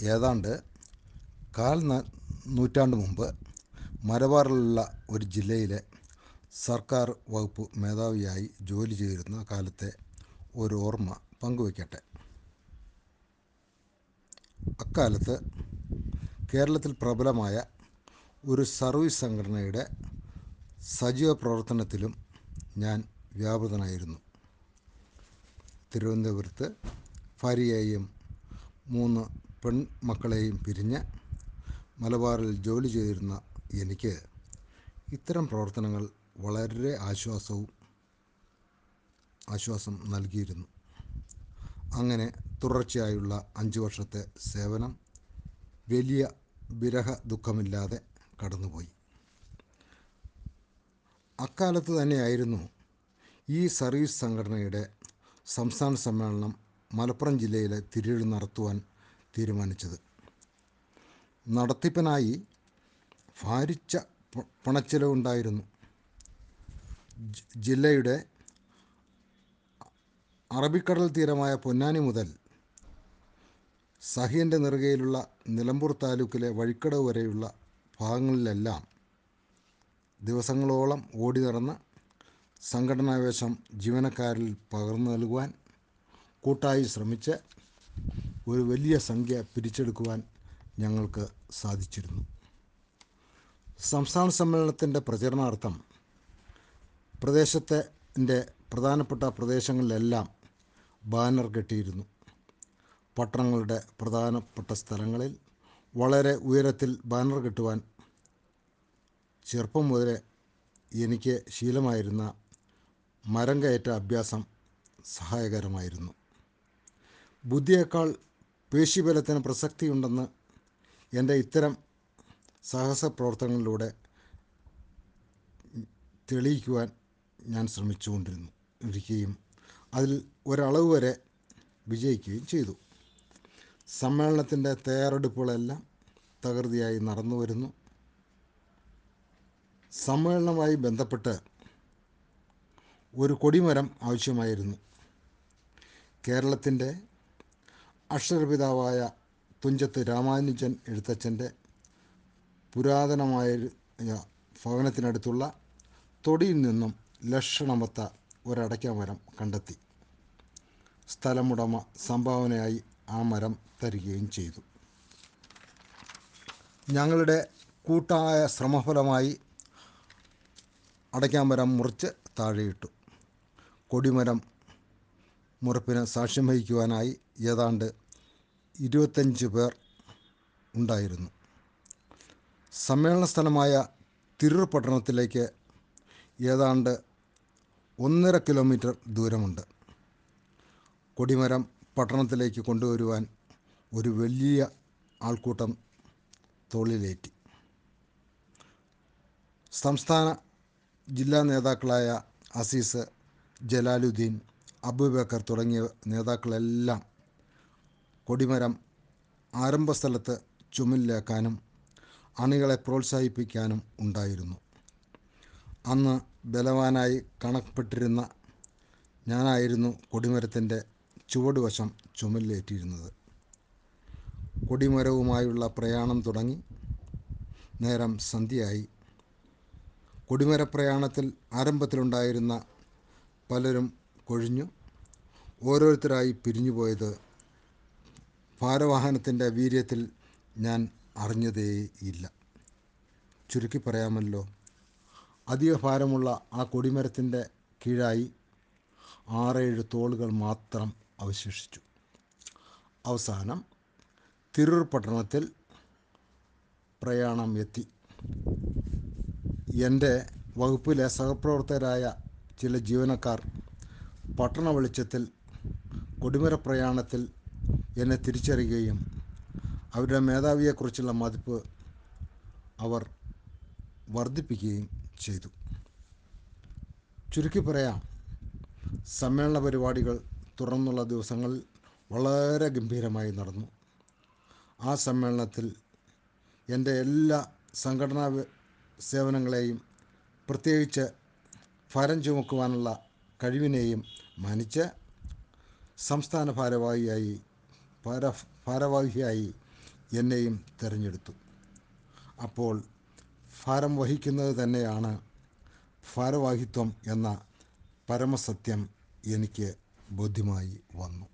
ഏതാണ്ട് കാൽ നൂറ്റാണ്ട് മുമ്പ് മലബാറിലുള്ള ഒരു ജില്ലയിലെ സർക്കാർ വകുപ്പ് മേധാവിയായി ജോലി ചെയ്തിരുന്ന കാലത്തെ ഒരു ഓർമ്മ പങ്കുവയ്ക്കട്ടെ അക്കാലത്ത് കേരളത്തിൽ പ്രബലമായ ഒരു സർവീസ് സംഘടനയുടെ സജീവ പ്രവർത്തനത്തിലും ഞാൻ വ്യാപൃതനായിരുന്നു. തിരുവനന്തപുരത്ത് ഭാര്യയെയും മൂന്ന് പെൺമക്കളെയും പിരിഞ്ഞ് മലബാറിൽ ജോലി ചെയ്തിരുന്ന എനിക്ക് ഇത്തരം പ്രവർത്തനങ്ങൾ വളരെ ആശ്വാസവും ആശ്വാസം നൽകിയിരുന്നു. അങ്ങനെ തുടർച്ചയായുള്ള അഞ്ച് വർഷത്തെ സേവനം വലിയ വിരഹ ദുഃഖമില്ലാതെ കടന്നുപോയി. അക്കാലത്ത് തന്നെയായിരുന്നു ഈ സർവീസ് സംഘടനയുടെ സംസ്ഥാന സമ്മേളനം മലപ്പുറം ജില്ലയിലെ തിരൂരിൽ നടത്തുവാൻ തീരുമാനിച്ചത്. നടത്തിപ്പിനായി ഭാരിച്ച പണച്ചിലവുണ്ടായിരുന്നു. ജില്ലയുടെ അറബിക്കടൽ തീരമായ പൊന്നാനി മുതൽ സഹിയന്റെ നെറുകയിലുള്ള നിലമ്പൂർ താലൂക്കിലെ വഴിക്കടവ് വരെയുള്ള ഭാഗങ്ങളിലെല്ലാം ദിവസങ്ങളോളം ഓടി നടന്ന് സംഘടനാവേശം ജീവനക്കാരിൽ പകർന്നു നൽകുവാൻ കൂട്ടായി ശ്രമിച്ച് ഒരു വലിയ സംഖ്യ പിരിച്ചെടുക്കുവാൻ ഞങ്ങൾക്ക് സാധിച്ചിരുന്നു. സംസ്ഥാന സമ്മേളനത്തിന്റെ പ്രചരണാർത്ഥം പ്രദേശത്തെ പ്രധാനപ്പെട്ട പ്രദേശങ്ങളിലെല്ലാം ബാനർ കെട്ടിയിരുന്നു. പട്ടണങ്ങളുടെ പ്രധാനപ്പെട്ട സ്ഥലങ്ങളിൽ വളരെ ഉയരത്തിൽ ബാനർ കെട്ടുവാൻ ചെറുപ്പം മുതലേ എനിക്ക് ശീലമായിരുന്ന മരം കയറ്റ അഭ്യാസം സഹായകരമായിരുന്നു. ബുദ്ധിയേക്കാൾ പേശിബലത്തിന് പ്രസക്തിയുണ്ടെന്ന് എന്റെ ഇത്തരം സാഹസ പ്രവർത്തനങ്ങളിലൂടെ തെളിയിക്കുവാൻ ഞാൻ ശ്രമിച്ചുകൊണ്ടിരുന്നു ഇരിക്കുകയും അതിൽ ഒരളവ് വരെ വിജയിക്കുകയും ചെയ്തു. സമ്മേളനത്തിന്റെ തയ്യാറെടുപ്പുകളെല്ലാം തകൃതിയായി നടന്നു വരുന്നു. സമ്മേളനവുമായി ബന്ധപ്പെട്ട് ഒരു കൊടിമരം ആവശ്യമായിരുന്നു. കേരളത്തിന്റെ അക്ഷരപിതാവായ തുഞ്ചത്ത് രാമാനുജൻ എഴുത്തച്ഛന്റെ പുരാതനമായ ഭവനത്തിനടുത്തുള്ള തൊടിയിൽ നിന്നും ലക്ഷണമത്ത ഒരടയ്ക്ക മരം കണ്ടെത്തി. സ്ഥലമുടമ സംഭാവനയായി ആ മരം തരികയും ചെയ്തു. ഞങ്ങളുടെ കൂട്ടായ ശ്രമഫലമായി അടയ്ക്കാമരം മുറിച്ച് താഴെയിട്ടു. കൊടിമരം മുറപ്പിന് സാക്ഷ്യം വഹിക്കുവാനായി ഏതാണ്ട് ഇരുപത്തഞ്ച് പേർ ഉണ്ടായിരുന്നു. സമ്മേളന സ്ഥലമായ തിരൂർ പട്ടണത്തിലേക്ക് ഏതാണ്ട് ഒന്നര കിലോമീറ്റർ ദൂരമുണ്ട്. കൊടിമരം പട്ടണത്തിലേക്ക് കൊണ്ടുവരുവാൻ ഒരു വലിയ ആൾക്കൂട്ടം തോളിലേറ്റി. സംസ്ഥാന ജില്ലാ നേതാക്കളായ അസീസ് ജലാലുദ്ദീൻ അബൂബക്കർ തുടങ്ങിയ നേതാക്കളെല്ലാം കൊടിമരം ആരംഭസ്ഥലത്ത് ചുമലിലേക്കാനും അണികളെ പ്രോത്സാഹിപ്പിക്കാനും ഉണ്ടായിരുന്നു. അന്ന് ബലവാനായി കണക്കപ്പെട്ടിരുന്ന ഞാനായിരുന്നു കൊടിമരത്തിന്റെ ചുവടുവശം ചുമലിലേറ്റിയിരുന്നത് കൊടിമരവുമായുള്ള പ്രയാണം തുടങ്ങി നേരം സന്ധ്യയായി. കൊടിമര പ്രയാണത്തിൽ ആരംഭത്തിലുണ്ടായിരുന്ന പലരും കൊഴിഞ്ഞു. ഓരോരുത്തരായി പിരിഞ്ഞുപോയത് ഭാരവാഹനത്തിന്റെ വീര്യത്തിൽ ഞാൻ അറിഞ്ഞതേയില്ല ചുരുക്കി പറയാമല്ലോ അധിക ഭാരമുള്ള ആ കൊടിമരത്തിന്റെ കീഴായി ആറേഴ് തോളുകൾ മാത്രം അവശേഷിച്ചു. അവസാനം തിരൂർ പട്ടണത്തിൽ പ്രയാണം എത്തി. എന്റെ വകുപ്പിലെ സഹപ്രവർത്തകരായ ചില ജീവനക്കാർ പട്ടണ വെളിച്ചത്തിൽ കൊടിമര പ്രയാണത്തിൽ എന്നെ തിരിച്ചറിയുകയും അവരുടെ മേധാവിയെക്കുറിച്ചുള്ള മതിപ്പ് അവർ വർദ്ധിപ്പിക്കുകയും ചെയ്തു. ചുരുക്കി പറയാം സമ്മേളന പരിപാടികൾ തുടർന്നുള്ള ദിവസങ്ങളിൽ വളരെ ഗംഭീരമായി നടന്നു. ആ സമ്മേളനത്തിൽ എന്റെ എല്ലാ സംഘടനാ സേവനങ്ങളെയും പ്രത്യേകിച്ച് ഫരം ചുമക്കുവാനുള്ള കഴിവിനെയും മാനിച്ച് സംസ്ഥാന ഭാരവാഹിയായി ഭാര ഭാരവാഹിയായി എന്നെയും തിരഞ്ഞെടുത്തു. അപ്പോൾ ഭാരം വഹിക്കുന്നത് തന്നെയാണ് ഭാരവാഹിത്വം എന്ന പരമസത്യം എനിക്ക് ബോധ്യമായി വന്നു.